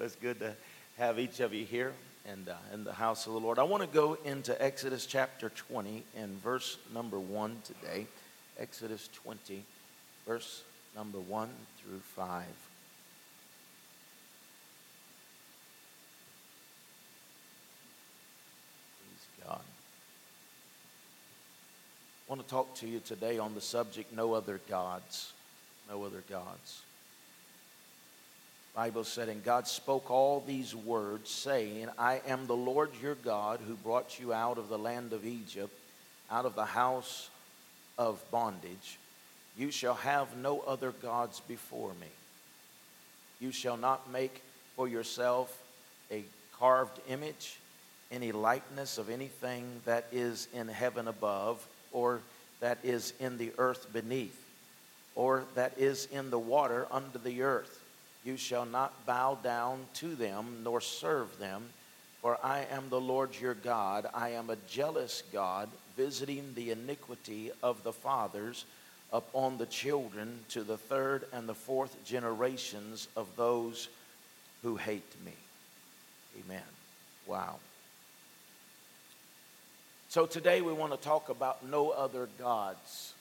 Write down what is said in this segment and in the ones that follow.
it's good to have each of you here and uh, in the house of the Lord. I want to go into Exodus chapter 20 and verse number 1 today. Exodus 20, verse number 1 through 5. Praise God. I want to talk to you today on the subject no other gods. No other gods. Bible said, and God spoke all these words, saying, I am the Lord your God who brought you out of the land of Egypt, out of the house of bondage. You shall have no other gods before me. You shall not make for yourself a carved image, any likeness of anything that is in heaven above, or that is in the earth beneath, or that is in the water under the earth you shall not bow down to them nor serve them, for I am the Lord your God. I am a jealous God, visiting the iniquity of the fathers upon the children to the third and the fourth generations of those who hate me. Amen. Wow. So today we want to talk about no other gods.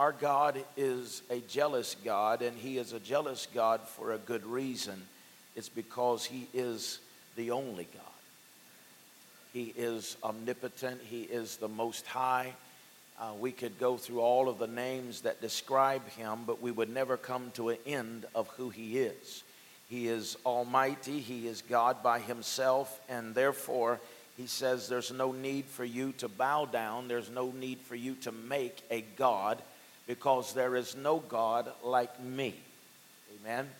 Our God is a jealous God, and He is a jealous God for a good reason. It's because He is the only God. He is omnipotent, He is the Most High. Uh, we could go through all of the names that describe Him, but we would never come to an end of who He is. He is almighty, He is God by Himself, and therefore, he says there's no need for you to bow down. There's no need for you to make a God because there is no God like me. Amen.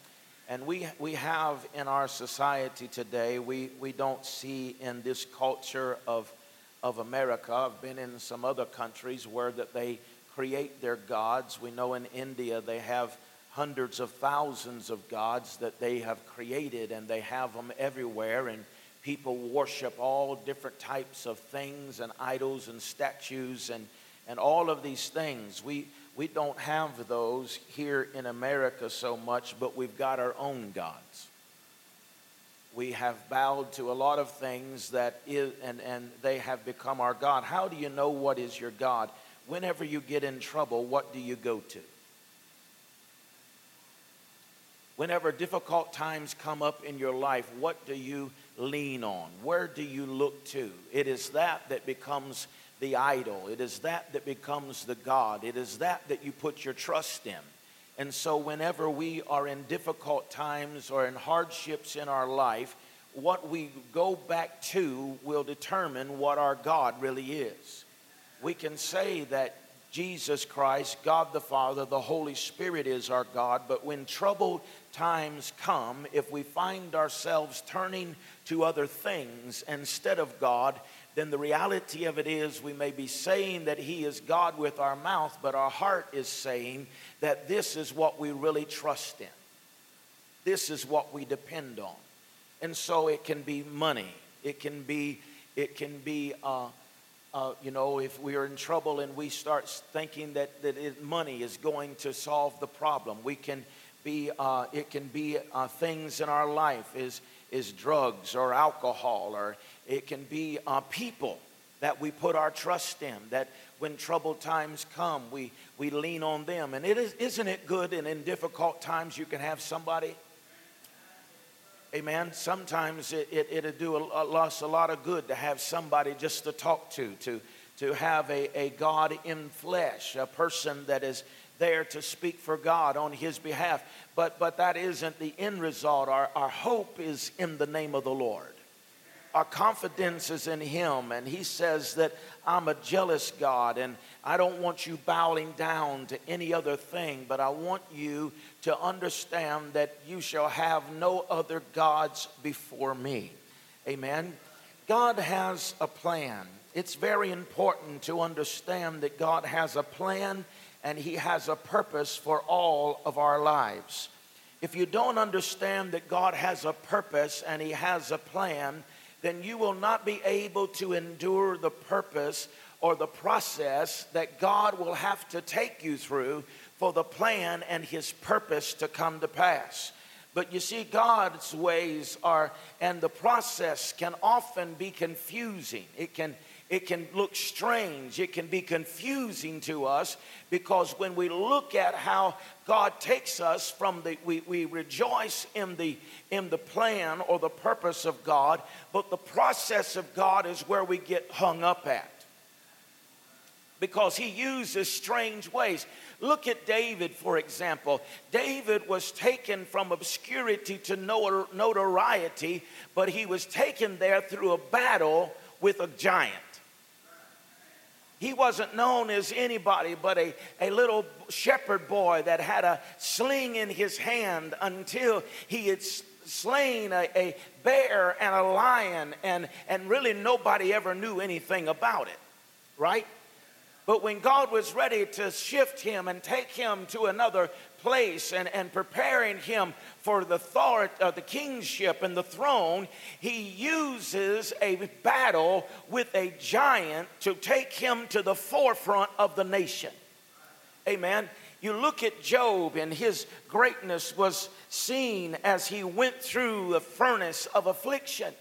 And we, we have in our society today, we, we don't see in this culture of, of America, I've been in some other countries where that they create their gods. We know in India they have hundreds of thousands of gods that they have created and they have them everywhere and people worship all different types of things and idols and statues and, and all of these things. We, we don't have those here in America so much, but we've got our own gods. We have bowed to a lot of things that is, and, and they have become our God. How do you know what is your God? Whenever you get in trouble, what do you go to? Whenever difficult times come up in your life, what do you lean on? Where do you look to? It is that that becomes the idol. It is that that becomes the God. It is that that you put your trust in. And so, whenever we are in difficult times or in hardships in our life, what we go back to will determine what our God really is. We can say that Jesus Christ, God the Father, the Holy Spirit is our God, but when troubled times come, if we find ourselves turning to other things instead of God, then the reality of it is we may be saying that He is God with our mouth, but our heart is saying that this is what we really trust in. This is what we depend on. And so it can be money. It can be, it can be, uh, uh, you know, if we are in trouble and we start thinking that, that it, money is going to solve the problem, we can be, uh, it can be uh, things in our life is, is drugs or alcohol or it can be uh, people that we put our trust in, that when troubled times come, we, we lean on them. And it is, isn't it good and in difficult times you can have somebody? Amen. Sometimes it, it, it'll do a, us a lot of good to have somebody just to talk to, to, to have a, a God in flesh, a person that is there to speak for God on his behalf. But, but that isn't the end result. Our, our hope is in the name of the Lord. Our confidence is in Him, and He says that I'm a jealous God, and I don't want you bowing down to any other thing, but I want you to understand that you shall have no other gods before me. Amen. God has a plan. It's very important to understand that God has a plan and He has a purpose for all of our lives. If you don't understand that God has a purpose and He has a plan, then you will not be able to endure the purpose or the process that God will have to take you through for the plan and His purpose to come to pass. But you see, God's ways are, and the process can often be confusing. It can, it can look strange. It can be confusing to us because when we look at how God takes us from the, we, we rejoice in the, in the plan or the purpose of God, but the process of God is where we get hung up at because he uses strange ways. Look at David, for example. David was taken from obscurity to notoriety, but he was taken there through a battle with a giant. He wasn't known as anybody but a, a little shepherd boy that had a sling in his hand until he had slain a, a bear and a lion, and, and really nobody ever knew anything about it, right? But when God was ready to shift him and take him to another place and, and preparing him for the, authority, of uh, the kingship and the throne, he uses a battle with a giant to take him to the forefront of the nation. Amen. You look at Job, and his greatness was seen as he went through the furnace of affliction.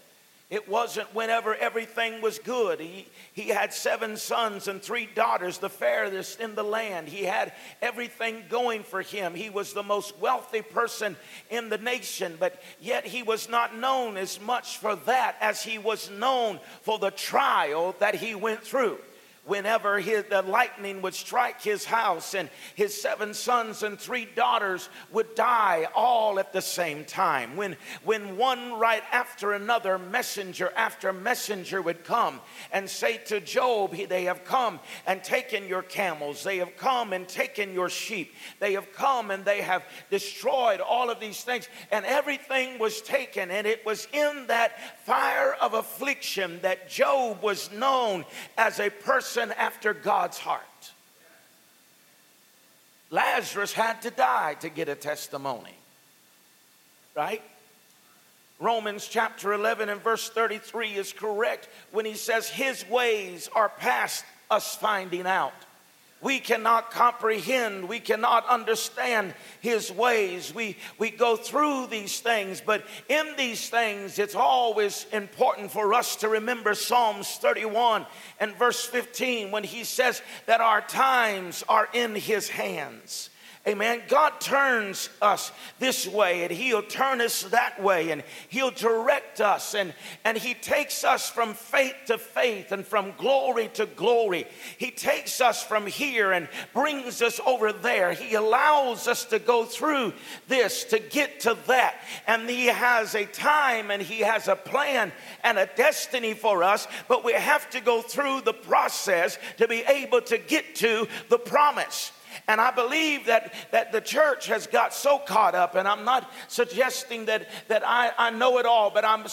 It wasn't whenever everything was good. He, he had seven sons and three daughters, the fairest in the land. He had everything going for him. He was the most wealthy person in the nation, but yet he was not known as much for that as he was known for the trial that he went through whenever his, the lightning would strike his house and his seven sons and three daughters would die all at the same time. When, when one right after another, messenger after messenger would come and say to Job, They have come and taken your camels, they have come and taken your sheep, they have come and they have destroyed all of these things, and everything was taken. And it was in that fire of affliction that Job was known as a person person after God's heart. Lazarus had to die to get a testimony, right? Romans chapter 11 and verse 33 is correct when he says, His ways are past us finding out. We cannot comprehend, we cannot understand his ways. We, we go through these things, but in these things, it's always important for us to remember Psalms 31 and verse 15 when he says that our times are in his hands. Amen. God turns us this way and He'll turn us that way and He'll direct us and, and He takes us from faith to faith and from glory to glory. He takes us from here and brings us over there. He allows us to go through this to get to that. And He has a time and He has a plan and a destiny for us, but we have to go through the process to be able to get to the promise. And I believe that, that the church has got so caught up, and I'm not suggesting that, that I, I know it all, but I'm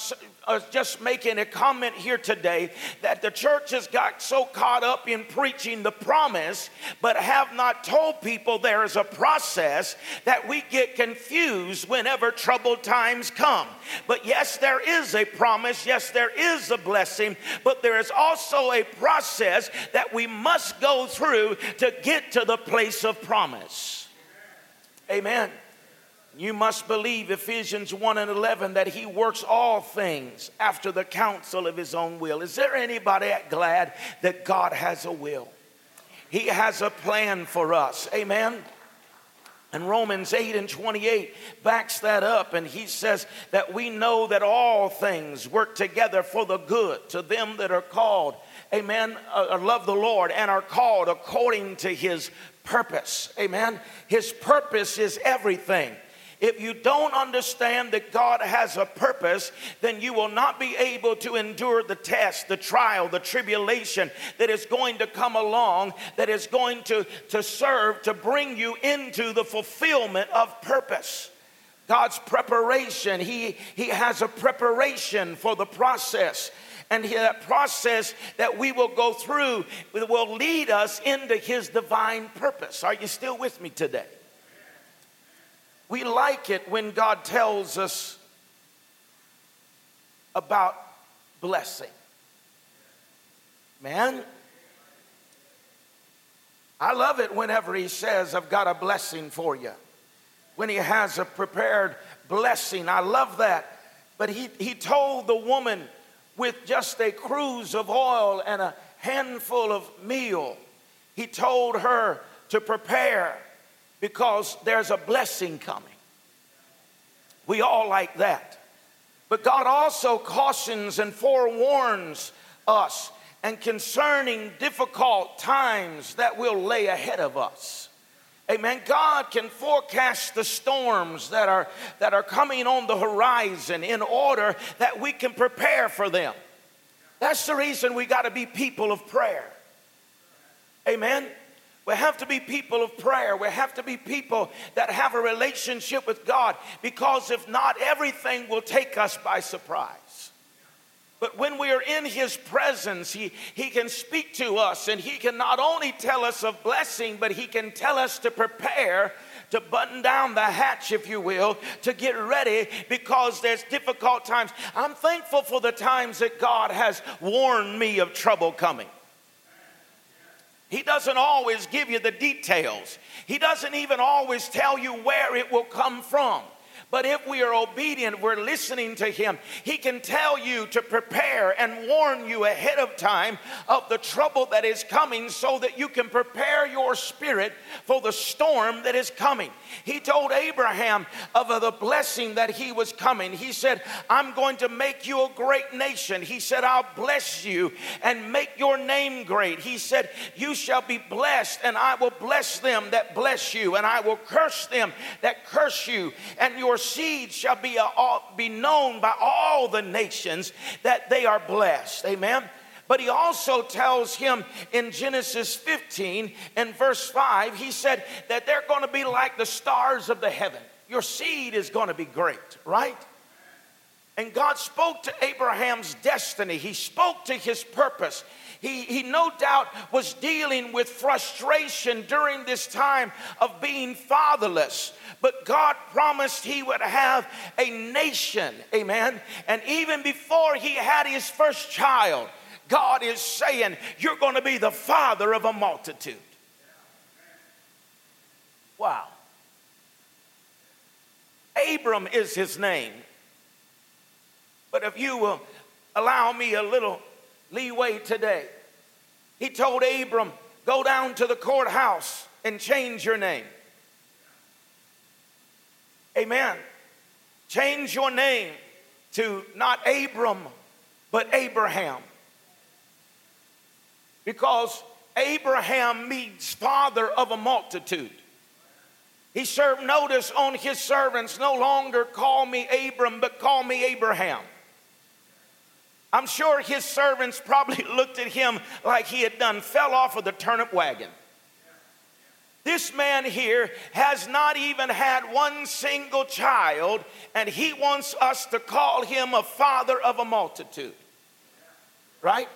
uh, just making a comment here today that the church has got so caught up in preaching the promise, but have not told people there is a process that we get confused whenever troubled times come. But yes, there is a promise, yes, there is a blessing, but there is also a process that we must go through to get to the place of promise. Amen. You must believe Ephesians 1 and 11 that he works all things after the counsel of his own will. Is there anybody glad that God has a will? He has a plan for us. Amen. And Romans 8 and 28 backs that up, and he says that we know that all things work together for the good to them that are called, amen, uh, love the Lord and are called according to his purpose. Amen. His purpose is everything. If you don't understand that God has a purpose, then you will not be able to endure the test, the trial, the tribulation that is going to come along, that is going to, to serve to bring you into the fulfillment of purpose. God's preparation, He, he has a preparation for the process. And that process that we will go through will lead us into His divine purpose. Are you still with me today? We like it when God tells us about blessing. Man, I love it whenever He says, I've got a blessing for you. when he has a prepared blessing. I love that. But he, he told the woman with just a cruse of oil and a handful of meal, he told her to prepare because there's a blessing coming. We all like that. But God also cautions and forewarns us and concerning difficult times that will lay ahead of us. Amen. God can forecast the storms that are, that are coming on the horizon in order that we can prepare for them. That's the reason we got to be people of prayer. Amen. We have to be people of prayer. We have to be people that have a relationship with God because if not, everything will take us by surprise. But when we are in His presence, he, he can speak to us and He can not only tell us of blessing, but He can tell us to prepare to button down the hatch, if you will, to get ready because there's difficult times. I'm thankful for the times that God has warned me of trouble coming. He doesn't always give you the details, He doesn't even always tell you where it will come from. But if we are obedient, we're listening to Him, He can tell you to prepare and warn you ahead of time of the trouble that is coming so that you can prepare your spirit for the storm that is coming. He told Abraham of the blessing that he was coming. He said, I'm going to make you a great nation. He said, I'll bless you and make your name great. He said, You shall be blessed, and I will bless them that bless you, and I will curse them that curse you, and your your seed shall be, a, be known by all the nations that they are blessed. Amen. But he also tells him in Genesis 15 and verse 5, he said that they're going to be like the stars of the heaven. Your seed is going to be great, right? And God spoke to Abraham's destiny, He spoke to his purpose. He, he no doubt was dealing with frustration during this time of being fatherless. But God promised He would have a nation, amen. And even before He had His first child, God is saying, You're going to be the father of a multitude. Wow. Abram is his name. But if you will allow me a little leeway today, he told Abram, Go down to the courthouse and change your name. Amen. Change your name to not Abram, but Abraham. Because Abraham means father of a multitude. He served notice on his servants no longer call me Abram, but call me Abraham. I'm sure his servants probably looked at him like he had done fell off of the turnip wagon. This man here has not even had one single child, and he wants us to call him a father of a multitude. Right?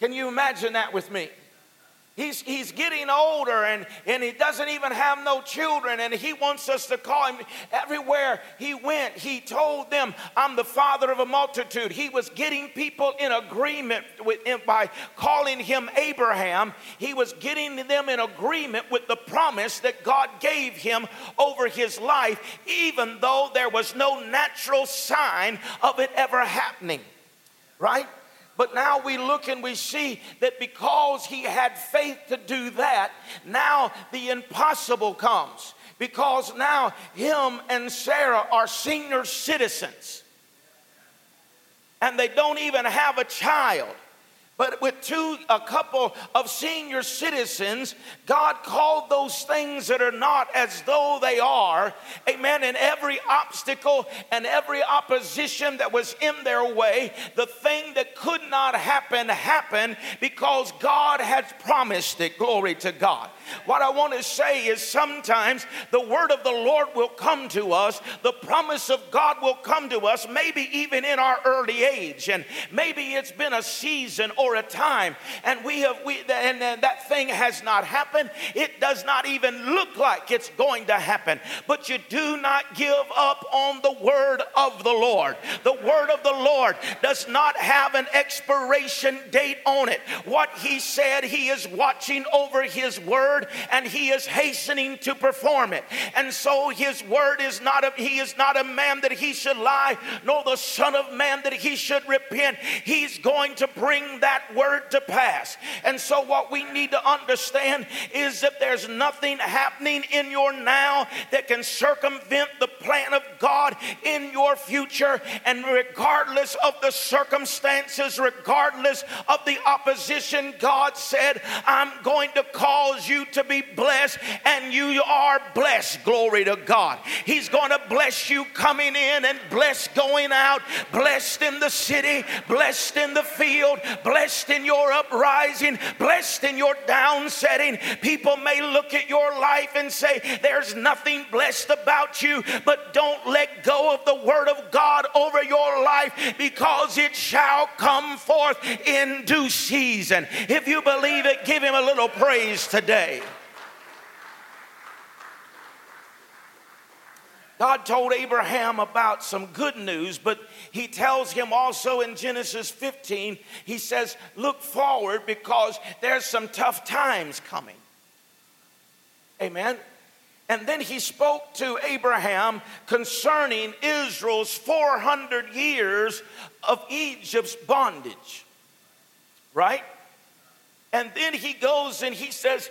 Can you imagine that with me? He's, he's getting older and, and he doesn't even have no children, and he wants us to call him everywhere he went. He told them, I'm the father of a multitude. He was getting people in agreement with him by calling him Abraham. He was getting them in agreement with the promise that God gave him over his life, even though there was no natural sign of it ever happening. Right? But now we look and we see that because he had faith to do that, now the impossible comes. Because now him and Sarah are senior citizens. And they don't even have a child. But with two, a couple of senior citizens, God called those things that are not as though they are. Amen. And every obstacle and every opposition that was in their way, the thing that could not happen happened because God had promised it. Glory to God. What I want to say is sometimes the word of the Lord will come to us, the promise of God will come to us, maybe even in our early age. And maybe it's been a season or for a time, and we have we and that thing has not happened. It does not even look like it's going to happen. But you do not give up on the word of the Lord. The word of the Lord does not have an expiration date on it. What he said, he is watching over his word and he is hastening to perform it. And so his word is not a he is not a man that he should lie, nor the son of man that he should repent. He's going to bring that word to pass. And so what we need to understand is that there's nothing happening in your now that can circumvent the plan of God in your future. And regardless of the circumstances, regardless of the opposition, God said, I'm going to cause you to be blessed, and you are blessed. Glory to God. He's going to bless you coming in and blessed going out, blessed in the city, blessed in the field, blessed in your uprising, blessed in your downsetting. People may look at your life and say, There's nothing blessed about you, but don't let go of the word of God over your life because it shall come forth in due season. If you believe it, give him a little praise today. God told Abraham about some good news, but he tells him also in Genesis 15, he says, Look forward because there's some tough times coming. Amen. And then he spoke to Abraham concerning Israel's 400 years of Egypt's bondage. Right? And then he goes and he says,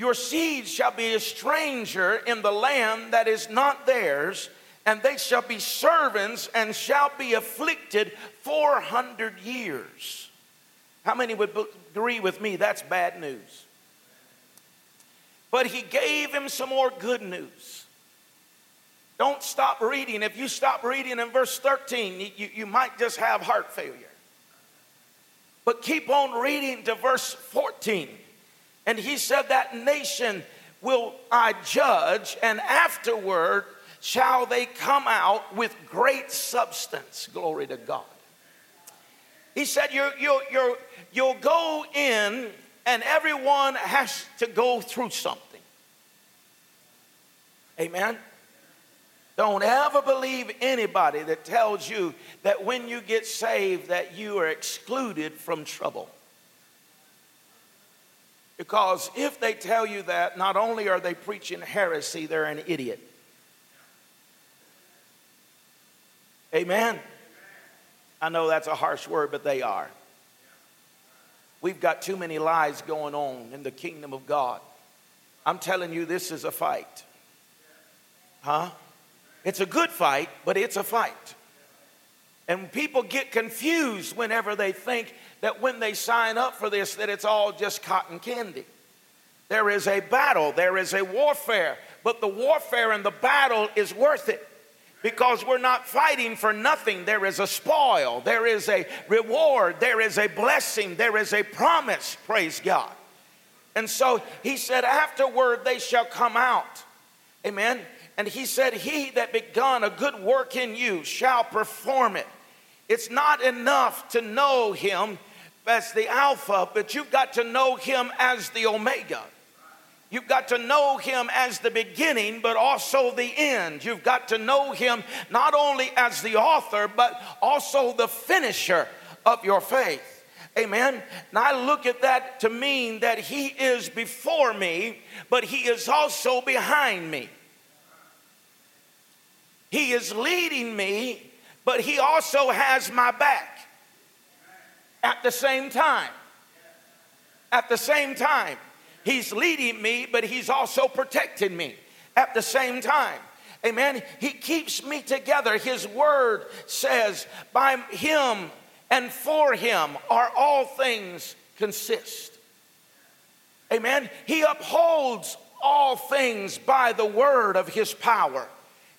Your seed shall be a stranger in the land that is not theirs, and they shall be servants and shall be afflicted 400 years. How many would agree with me? That's bad news. But he gave him some more good news. Don't stop reading. If you stop reading in verse 13, you, you might just have heart failure. But keep on reading to verse 14. And he said, That nation will I judge, and afterward shall they come out with great substance. Glory to God. He said, you you you You'll go in and everyone has to go through something. Amen. Don't ever believe anybody that tells you that when you get saved that you are excluded from trouble. Because if they tell you that, not only are they preaching heresy, they're an idiot. Amen. I know that's a harsh word, but they are. We've got too many lies going on in the kingdom of God. I'm telling you, this is a fight. Huh? It's a good fight, but it's a fight. And people get confused whenever they think that when they sign up for this that it's all just cotton candy. There is a battle, there is a warfare, but the warfare and the battle is worth it because we're not fighting for nothing. There is a spoil, there is a reward, there is a blessing, there is a promise, praise God. And so he said, Afterward they shall come out. Amen. And he said, He that begun a good work in you shall perform it. It's not enough to know him as the Alpha, but you've got to know him as the Omega. You've got to know him as the beginning, but also the end. You've got to know him not only as the author, but also the finisher of your faith. Amen. And I look at that to mean that he is before me, but he is also behind me. He is leading me, but he also has my back at the same time. At the same time. He's leading me, but He's also protecting me at the same time. Amen. He keeps me together. His word says, by Him and for Him are all things consist. Amen. He upholds all things by the word of His power.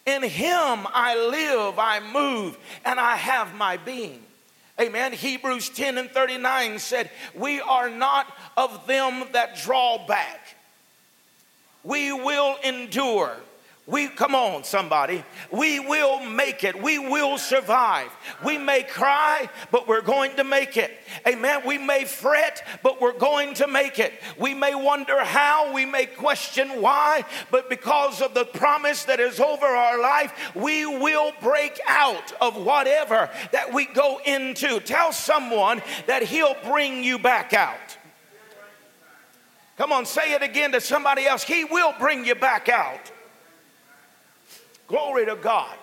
In Him I live, I move, and I have my being. Amen. Hebrews 10 and 39 said, We are not of them that draw back. We will endure. We come on, somebody. We will make it. We will survive. We may cry, but we're going to make it. Amen. We may fret, but we're going to make it. We may wonder how, we may question why, but because of the promise that is over our life, we will break out of whatever that we go into. Tell someone that He'll bring you back out. Come on, say it again to somebody else. He will bring you back out. Glory to God.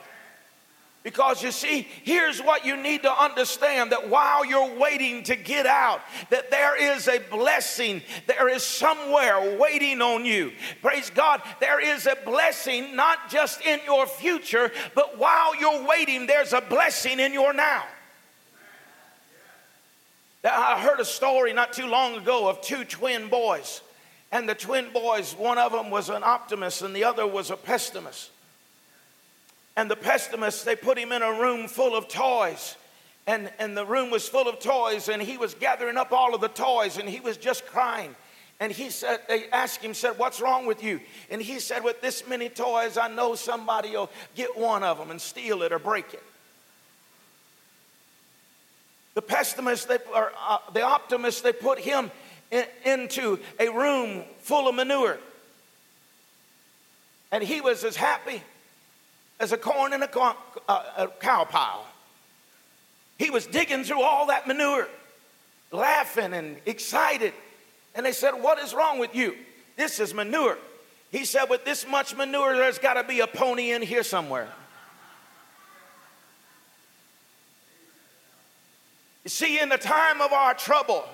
Because you see, here's what you need to understand that while you're waiting to get out, that there is a blessing, there is somewhere waiting on you. Praise God, there is a blessing not just in your future, but while you're waiting, there's a blessing in your now. I heard a story not too long ago of two twin boys. And the twin boys, one of them was an optimist and the other was a pessimist. And the pessimist, they put him in a room full of toys. And, and the room was full of toys, and he was gathering up all of the toys, and he was just crying. And he said, they asked him, said, What's wrong with you? And he said, With this many toys, I know somebody will get one of them and steal it or break it. The pessimist, they, or uh, the optimist, they put him in, into a room full of manure. And he was as happy as a corn in a, uh, a cow pile. He was digging through all that manure, laughing and excited. And they said, What is wrong with you? This is manure. He said, With this much manure, there's got to be a pony in here somewhere. You see, in the time of our trouble,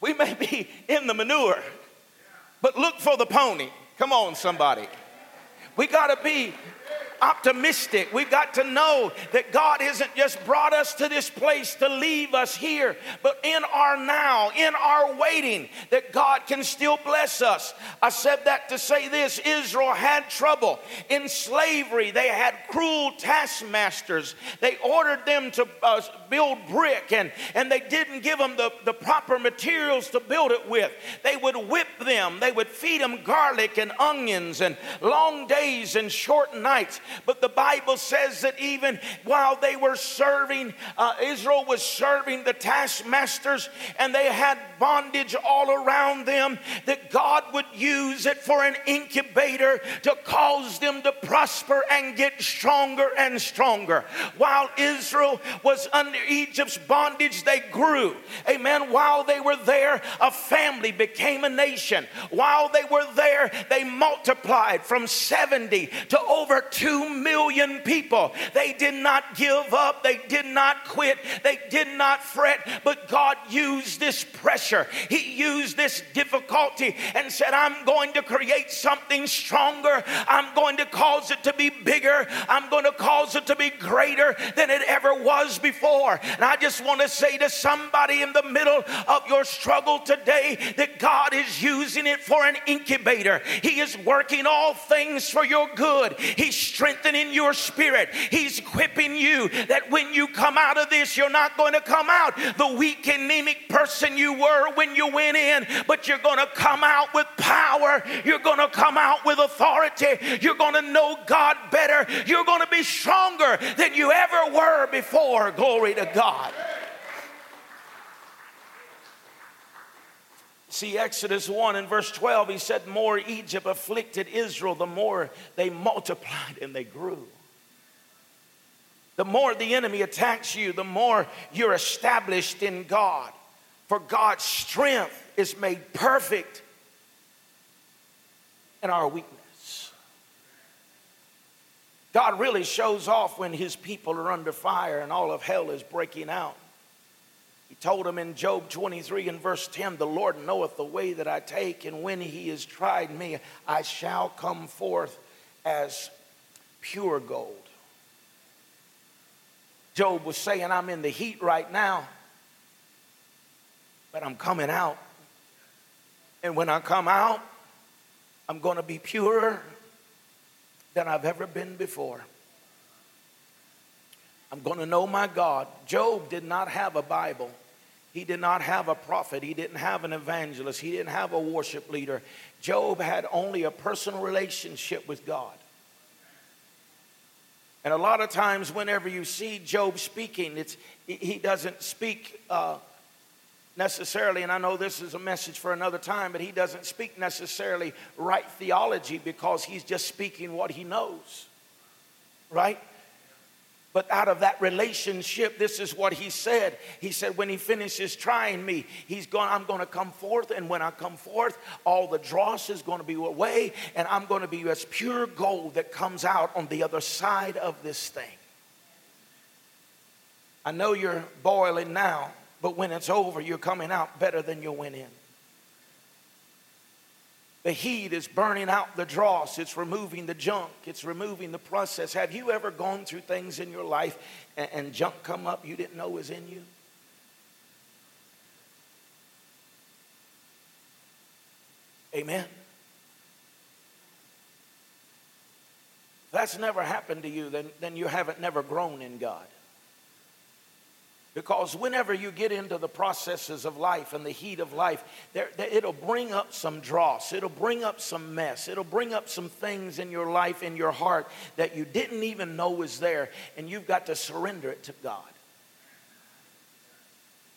we may be in the manure, but look for the pony. Come on, somebody. We got to be optimistic. We've got to know that God isn't just brought us to this place to leave us here, but in our now, in our waiting, that God can still bless us. I said that to say this Israel had trouble in slavery, they had cruel taskmasters. They ordered them to uh, build brick, and, and they didn't give them the, the proper materials to build it with. They would whip them, they would feed them garlic and onions, and long days and short nights. But the Bible says that even while they were serving, uh, Israel was serving the taskmasters and they had bondage all around them, that God would use it for an incubator to cause them to prosper and get stronger and stronger. While Israel was under Egypt's bondage, they grew. Amen. While they were there, a family became a nation. While they were there, they multiplied from 70 to over 2 million people. They did not give up, they did not quit, they did not fret, but God used this pressure, He used this difficulty and said, I'm going to create something stronger. I'm going to cause it to be bigger. I'm going to cause it to be greater than it ever was before. And I just want to say to somebody in the middle of your struggle today that God is using it for an incubator. He is working all things for your good. He's strengthening your spirit. He's equipping you that when you come out of this, you're not going to come out the weak, anemic person you were when you went in, but you're going to come out with power. You're going to come out with authority. You're going to know God better. You're going to be stronger than you ever were before. Glory to God. See, Exodus 1 and verse 12, he said, More Egypt afflicted Israel, the more they multiplied and they grew. The more the enemy attacks you, the more you're established in God. For God's strength is made perfect in our weakness. God really shows off when his people are under fire and all of hell is breaking out. He told him in Job 23 and verse 10 The Lord knoweth the way that I take, and when he has tried me, I shall come forth as pure gold. Job was saying, I'm in the heat right now, but I'm coming out. And when I come out, I'm going to be purer than I've ever been before. I'm going to know my God. Job did not have a Bible. He did not have a prophet. He didn't have an evangelist. He didn't have a worship leader. Job had only a personal relationship with God. And a lot of times, whenever you see Job speaking, it's, he doesn't speak uh, necessarily, and I know this is a message for another time, but he doesn't speak necessarily right theology because he's just speaking what he knows, right? But out of that relationship, this is what he said. He said, when he finishes trying me, he's going, I'm going to come forth. And when I come forth, all the dross is going to be away. And I'm going to be as pure gold that comes out on the other side of this thing. I know you're boiling now, but when it's over, you're coming out better than you went in. The heat is burning out the dross. It's removing the junk. It's removing the process. Have you ever gone through things in your life and, and junk come up you didn't know was in you? Amen. If that's never happened to you, then, then you haven't never grown in God. Because whenever you get into the processes of life and the heat of life, there, there, it'll bring up some dross. It'll bring up some mess. It'll bring up some things in your life, in your heart, that you didn't even know was there. And you've got to surrender it to God.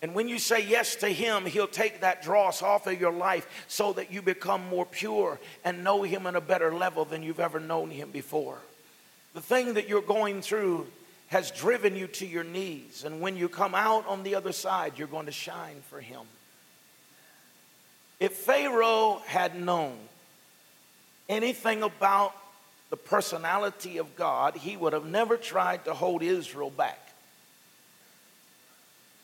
And when you say yes to Him, He'll take that dross off of your life so that you become more pure and know Him on a better level than you've ever known Him before. The thing that you're going through has driven you to your knees. And when you come out on the other side, you're going to shine for him. If Pharaoh had known anything about the personality of God, he would have never tried to hold Israel back.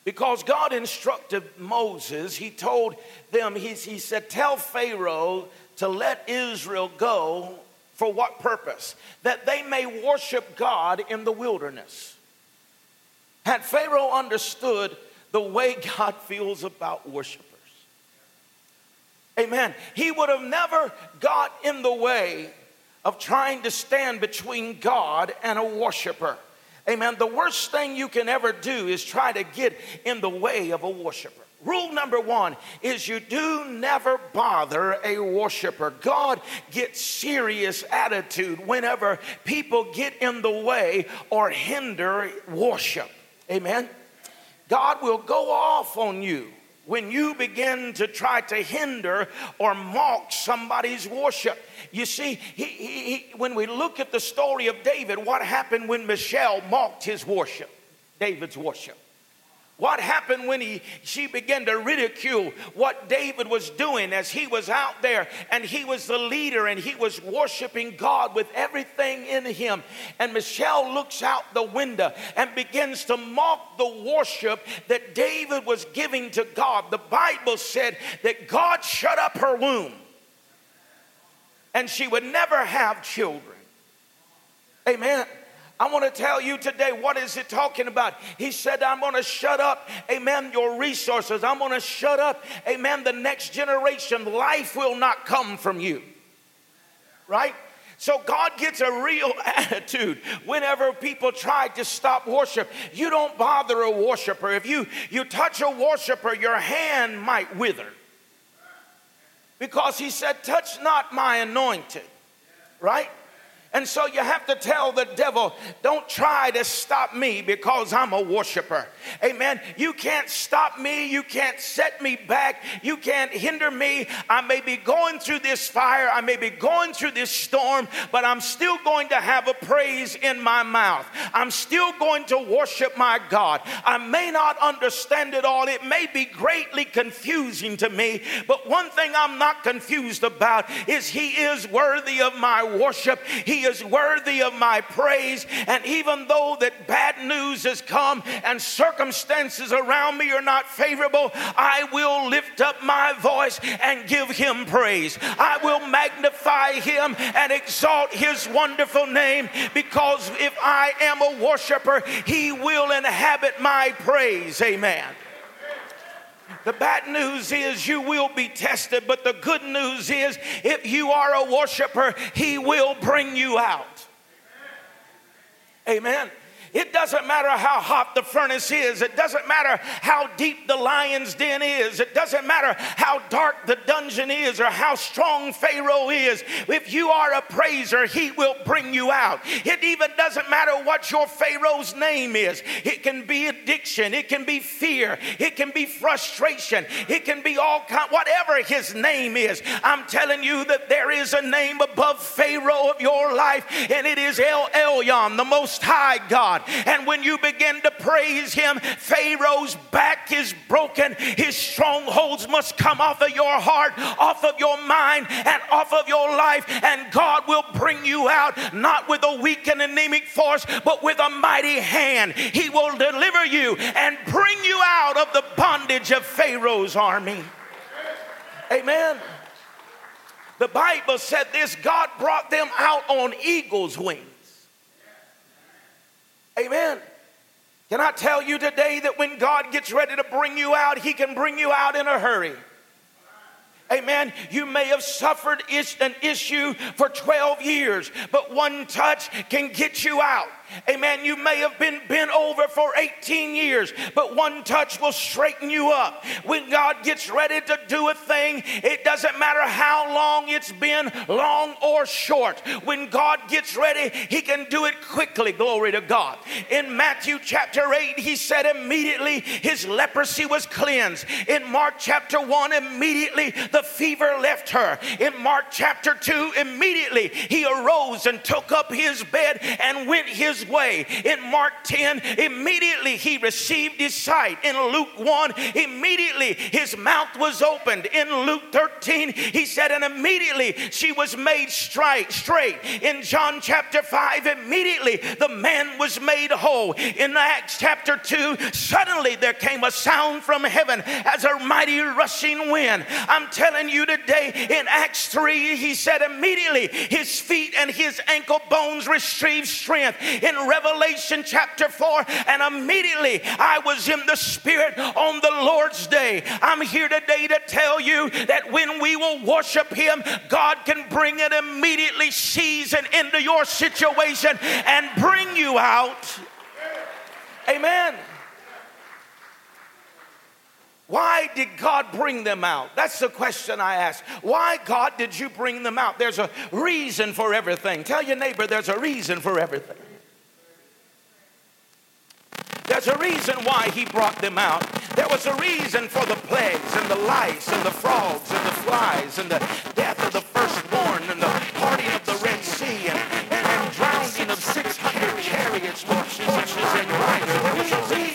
Because God instructed Moses, he told them, he, he said, Tell Pharaoh to let Israel go for what purpose? That they may worship God in the wilderness. Had Pharaoh understood the way God feels about worshipers, amen, he would have never got in the way of trying to stand between God and a worshiper. Amen. The worst thing you can ever do is try to get in the way of a worshiper. Rule number one is you do never bother a worshiper. God gets serious attitude whenever people get in the way or hinder worship. Amen. God will go off on you when you begin to try to hinder or mock somebody's worship. You see, he, he, he, when we look at the story of David, what happened when Michelle mocked his worship, David's worship? What happened when he, she began to ridicule what David was doing as he was out there and he was the leader and he was worshiping God with everything in him? And Michelle looks out the window and begins to mock the worship that David was giving to God. The Bible said that God shut up her womb and she would never have children. Amen. I want to tell you today, what is it talking about? He said, I'm going to shut up, amen, your resources. I'm going to shut up, amen, the next generation. Life will not come from you. Right? So God gets a real attitude whenever people try to stop worship. You don't bother a worshiper. If you, you touch a worshiper, your hand might wither. Because he said, Touch not my anointed. Right? And so you have to tell the devil, don't try to stop me because I'm a worshiper. Amen. You can't stop me. You can't set me back. You can't hinder me. I may be going through this fire. I may be going through this storm, but I'm still going to have a praise in my mouth. I'm still going to worship my God. I may not understand it all. It may be greatly confusing to me, but one thing I'm not confused about is He is worthy of my worship. He is worthy of my praise. And even though that bad news has come and circumstances around me are not favorable, I will lift up my voice and give him praise. I will magnify him and exalt his wonderful name because if I am a worshiper, he will inhabit my praise. Amen. The bad news is you will be tested, but the good news is if you are a worshiper, He will bring you out. Amen. It doesn't matter how hot the furnace is. It doesn't matter how deep the lion's den is. It doesn't matter how dark the dungeon is or how strong Pharaoh is. If you are a praiser, he will bring you out. It even doesn't matter what your Pharaoh's name is. It can be addiction, it can be fear, it can be frustration, it can be all kind whatever his name is. I'm telling you that there is a name above Pharaoh of your life, and it is El Elyon, the most high God. And when you begin to praise him, Pharaoh's back is broken. His strongholds must come off of your heart, off of your mind, and off of your life. And God will bring you out, not with a weak and anemic force, but with a mighty hand. He will deliver you and bring you out of the bondage of Pharaoh's army. Amen. The Bible said this God brought them out on eagle's wings. Amen. Can I tell you today that when God gets ready to bring you out, He can bring you out in a hurry? Amen. You may have suffered an issue for 12 years, but one touch can get you out. Amen. You may have been bent over for 18 years, but one touch will straighten you up. When God gets ready to do a thing, it doesn't matter how long it's been, long or short. When God gets ready, He can do it quickly. Glory to God. In Matthew chapter 8, He said immediately his leprosy was cleansed. In Mark chapter 1, immediately the fever left her. In Mark chapter 2, immediately he arose and took up his bed and went his way. In Mark 10, immediately he received his sight. In Luke 1, immediately his mouth was opened. In Luke 13, he said, and immediately she was made straight. straight. In John chapter 5, immediately the man was made whole. In Acts chapter 2, suddenly there came a sound from heaven as a mighty rushing wind. I'm telling you today, in Acts 3, he said immediately his feet and his ankle bones received strength. In in Revelation chapter 4, and immediately I was in the Spirit on the Lord's day. I'm here today to tell you that when we will worship Him, God can bring an immediately season into your situation and bring you out. Amen. Why did God bring them out? That's the question I ask. Why, God, did you bring them out? There's a reason for everything. Tell your neighbor there's a reason for everything. There's a reason why he brought them out. There was a reason for the plagues and the lice and the frogs and the flies and the death of the firstborn and the parting of the Red Sea and, and, and drowning of 600 chariots horses and riders. A reason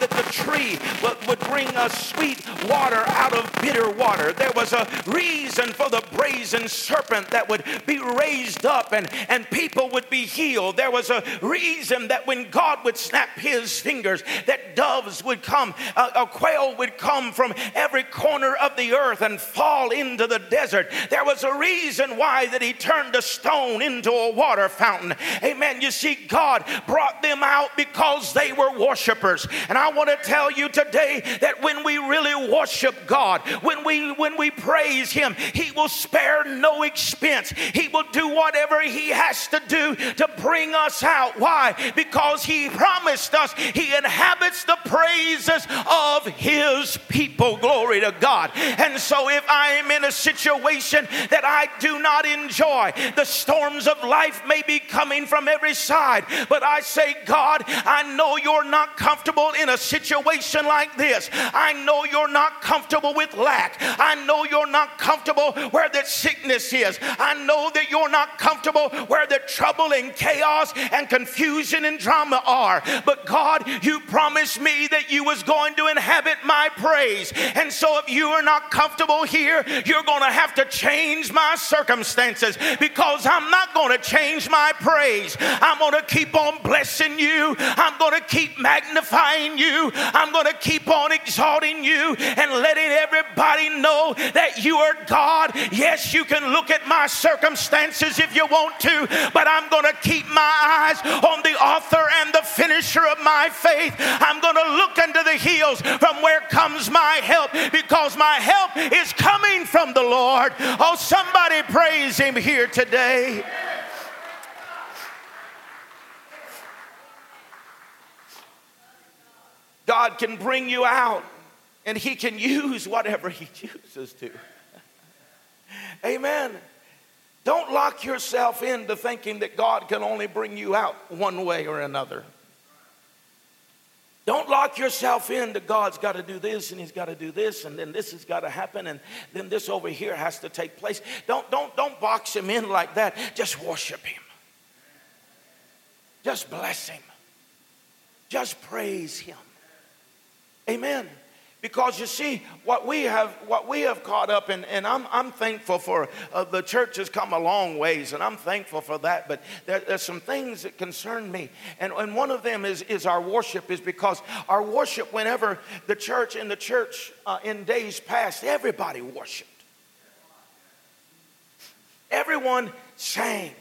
that the tree would, would bring us sweet water out of bitter water. There was a reason for the brazen serpent that would be raised up and, and people would be healed. There was a reason that when God would snap his fingers, that doves would come, a, a quail would come from every corner of the earth and fall into the desert. There was a reason why that he turned a stone into a water fountain. Amen. You see, God brought them out because they were worshipers. And I want to tell you today that when we really worship God, when we when we praise him, he will spare no expense. He will do whatever he has to do to bring us out. Why? Because he promised us he inhabits the praises of his people. Glory to God. And so if I am in a situation that I do not enjoy, the storms of life may be coming from every side, but I say, God, I know you're not comfortable in a situation like this. I know you're not comfortable with lack. I know you're not comfortable where the sickness is. I know that you're not comfortable where the trouble and chaos and confusion and drama are. But God, you promised me that you was going to inhabit my praise. And so if you are not comfortable here, you're going to have to change my circumstances because I'm not going to change my praise. I'm going to keep on blessing you. I'm going to keep magnifying you. I'm going to keep on exalting you and letting everybody know that you are God. Yes, you can look at my circumstances if you want to, but I'm going to keep my eyes on the author and the finisher of my faith. I'm going to look into the hills from where comes my help because my help is coming from the Lord. Oh, somebody praise him here today. God can bring you out and He can use whatever He chooses to. Amen. Don't lock yourself into thinking that God can only bring you out one way or another. Don't lock yourself into God's got to do this and He's got to do this and then this has got to happen and then this over here has to take place. Don't, don't, don't box Him in like that. Just worship Him. Just bless Him. Just praise Him. Amen. Because you see, what we have, what we have caught up in, and I'm, I'm thankful for uh, the church has come a long ways, and I'm thankful for that. But there, there's some things that concern me, and, and one of them is, is our worship, is because our worship, whenever the church in the church uh, in days past, everybody worshiped, everyone sang.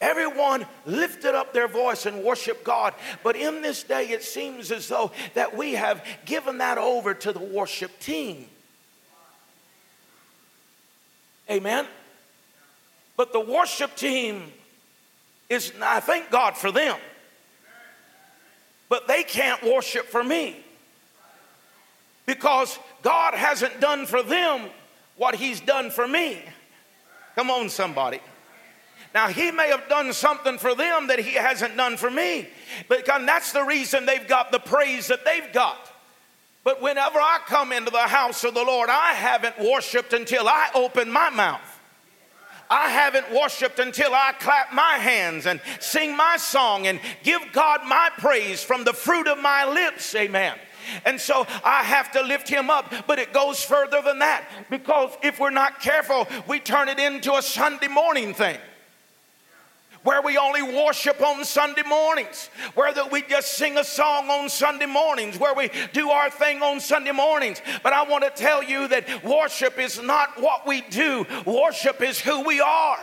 Everyone lifted up their voice and worshiped God. But in this day, it seems as though that we have given that over to the worship team. Amen. But the worship team is, I thank God for them, but they can't worship for me because God hasn't done for them what He's done for me. Come on, somebody. Now, he may have done something for them that he hasn't done for me, but that's the reason they've got the praise that they've got. But whenever I come into the house of the Lord, I haven't worshiped until I open my mouth. I haven't worshiped until I clap my hands and sing my song and give God my praise from the fruit of my lips. Amen. And so I have to lift him up. But it goes further than that because if we're not careful, we turn it into a Sunday morning thing where we only worship on Sunday mornings, where that we just sing a song on Sunday mornings, where we do our thing on Sunday mornings. But I want to tell you that worship is not what we do, worship is who we are.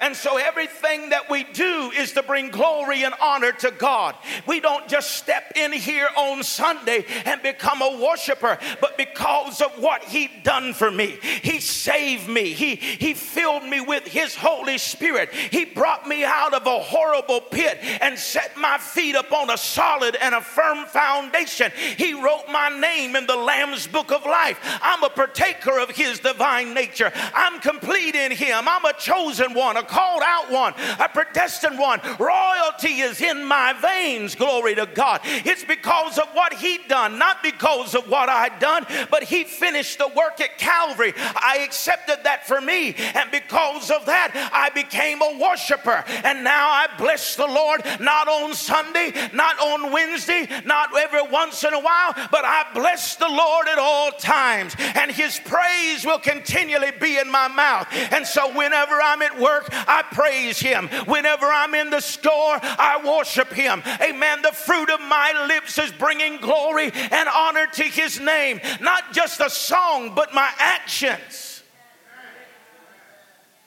And so everything that we do is to bring glory and honor to God. We don't just step in here on Sunday and become a worshiper, but because of what He done for me. He saved me. He, he filled me with His Holy Spirit. He brought me out of a horrible pit and set my feet upon a solid and a firm foundation. He wrote my name in the Lamb's book of life. I'm a partaker of His divine nature. I'm complete in Him. I'm a chosen one a called out one, a predestined one. Royalty is in my veins, glory to God. It's because of what He done, not because of what I'd done, but He finished the work at Calvary. I accepted that for me, and because of that, I became a worshiper. And now I bless the Lord not on Sunday, not on Wednesday, not every once in a while, but I bless the Lord at all times, and His praise will continually be in my mouth. And so, whenever I'm at work, I praise him. Whenever I'm in the store, I worship him. Amen. The fruit of my lips is bringing glory and honor to his name. Not just a song, but my actions.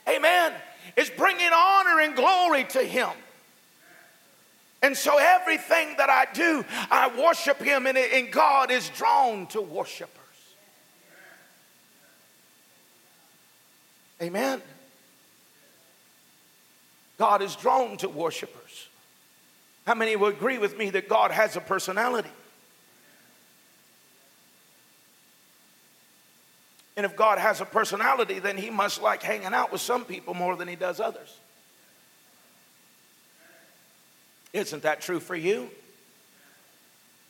Amen. Is bringing honor and glory to him. And so everything that I do, I worship him, and, and God is drawn to worshipers. Amen. God is drawn to worshipers. How many will agree with me that God has a personality? And if God has a personality, then he must like hanging out with some people more than he does others. Isn't that true for you?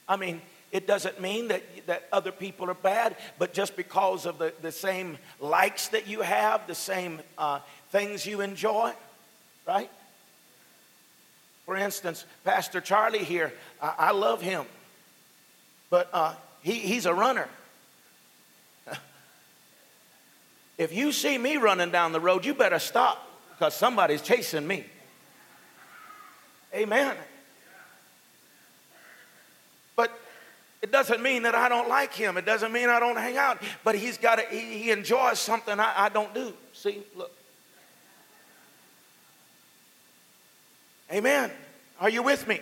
I mean, it doesn't mean that, that other people are bad, but just because of the, the same likes that you have, the same uh, things you enjoy, right? For instance, Pastor Charlie here, I, I love him, but uh, he, he's a runner. if you see me running down the road, you better stop because somebody's chasing me. Amen. But It doesn't mean that I don't like him. It doesn't mean I don't hang out. But he's got to, he, he enjoys something I, I don't do. See, look. Amen. Are you with me?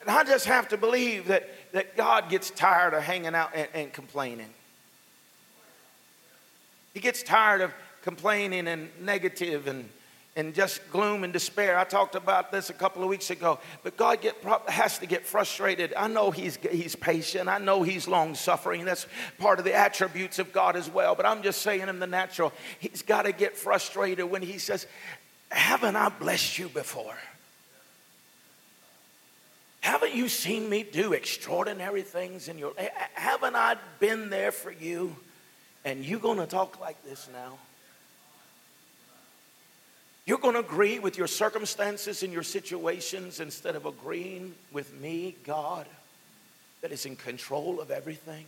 And I just have to believe that, that God gets tired of hanging out and, and complaining. He gets tired of complaining and negative and and just gloom and despair. I talked about this a couple of weeks ago, but God get, has to get frustrated. I know he's, he's patient. I know He's long suffering. That's part of the attributes of God as well. But I'm just saying in the natural, He's got to get frustrated when He says, Haven't I blessed you before? Haven't you seen me do extraordinary things in your life? Haven't I been there for you? And you're going to talk like this now? You're going to agree with your circumstances and your situations instead of agreeing with me, God, that is in control of everything.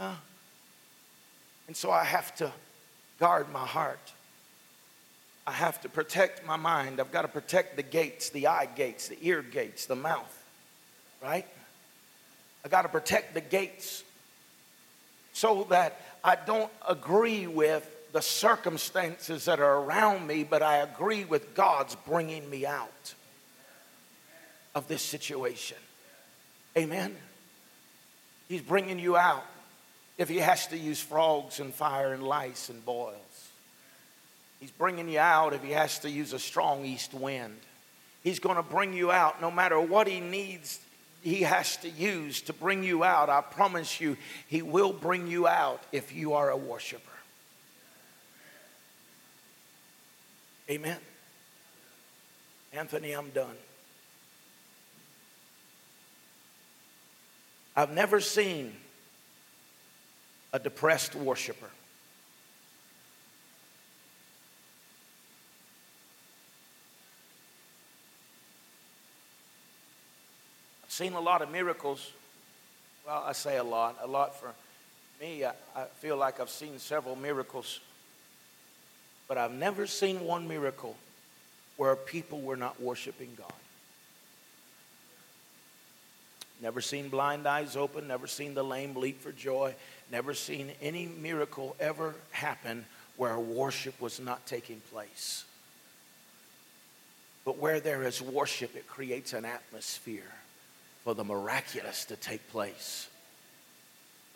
Uh, and so I have to guard my heart. I have to protect my mind. I've got to protect the gates, the eye gates, the ear gates, the mouth, right? I got to protect the gates so that I don't agree with the circumstances that are around me, but I agree with God's bringing me out of this situation. Amen. He's bringing you out if he has to use frogs and fire and lice and boils. He's bringing you out if he has to use a strong east wind. He's going to bring you out no matter what he needs, he has to use to bring you out. I promise you, he will bring you out if you are a worshiper. Amen. Anthony, I'm done. I've never seen a depressed worshiper. I've seen a lot of miracles. Well, I say a lot. A lot for me. I, I feel like I've seen several miracles but I've never seen one miracle where people were not worshiping God. Never seen blind eyes open, never seen the lame leap for joy, never seen any miracle ever happen where worship was not taking place. But where there is worship, it creates an atmosphere for the miraculous to take place.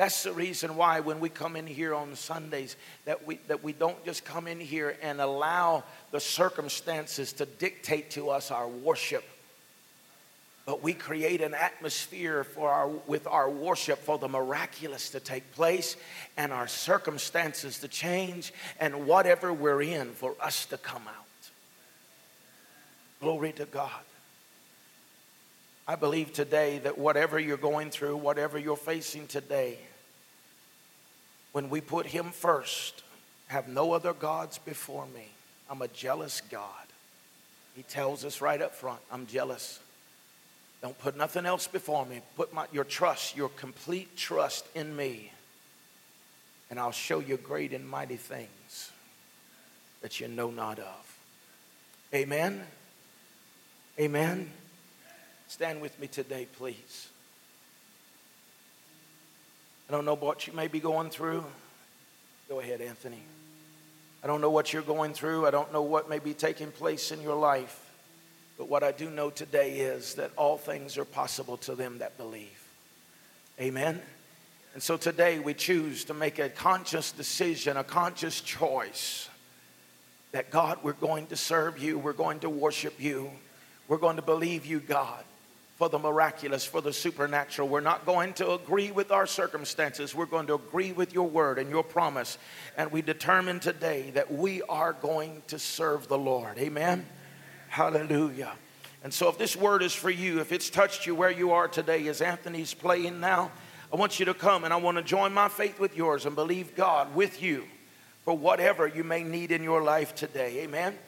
That's the reason why when we come in here on Sundays that we that we don't just come in here and allow the circumstances to dictate to us our worship. But we create an atmosphere for our with our worship for the miraculous to take place and our circumstances to change and whatever we're in for us to come out. Glory to God. I believe today that whatever you're going through, whatever you're facing today, when we put Him first, have no other gods before me. I'm a jealous God. He tells us right up front, I'm jealous. Don't put nothing else before me. Put my, your trust, your complete trust in me, and I'll show you great and mighty things that you know not of. Amen. Amen. Stand with me today, please. I don't know what you may be going through. Go ahead, Anthony. I don't know what you're going through. I don't know what may be taking place in your life. But what I do know today is that all things are possible to them that believe. Amen. And so today we choose to make a conscious decision, a conscious choice that God, we're going to serve you, we're going to worship you, we're going to believe you, God for the miraculous, for the supernatural. We're not going to agree with our circumstances. We're going to agree with your word and your promise. And we determine today that we are going to serve the Lord. Amen. Hallelujah. And so, if this word is for you, if it's touched you where you are today, as Anthony's playing now, I want you to come and I want to join my faith with yours and believe God with you for whatever you may need in your life today. Amen.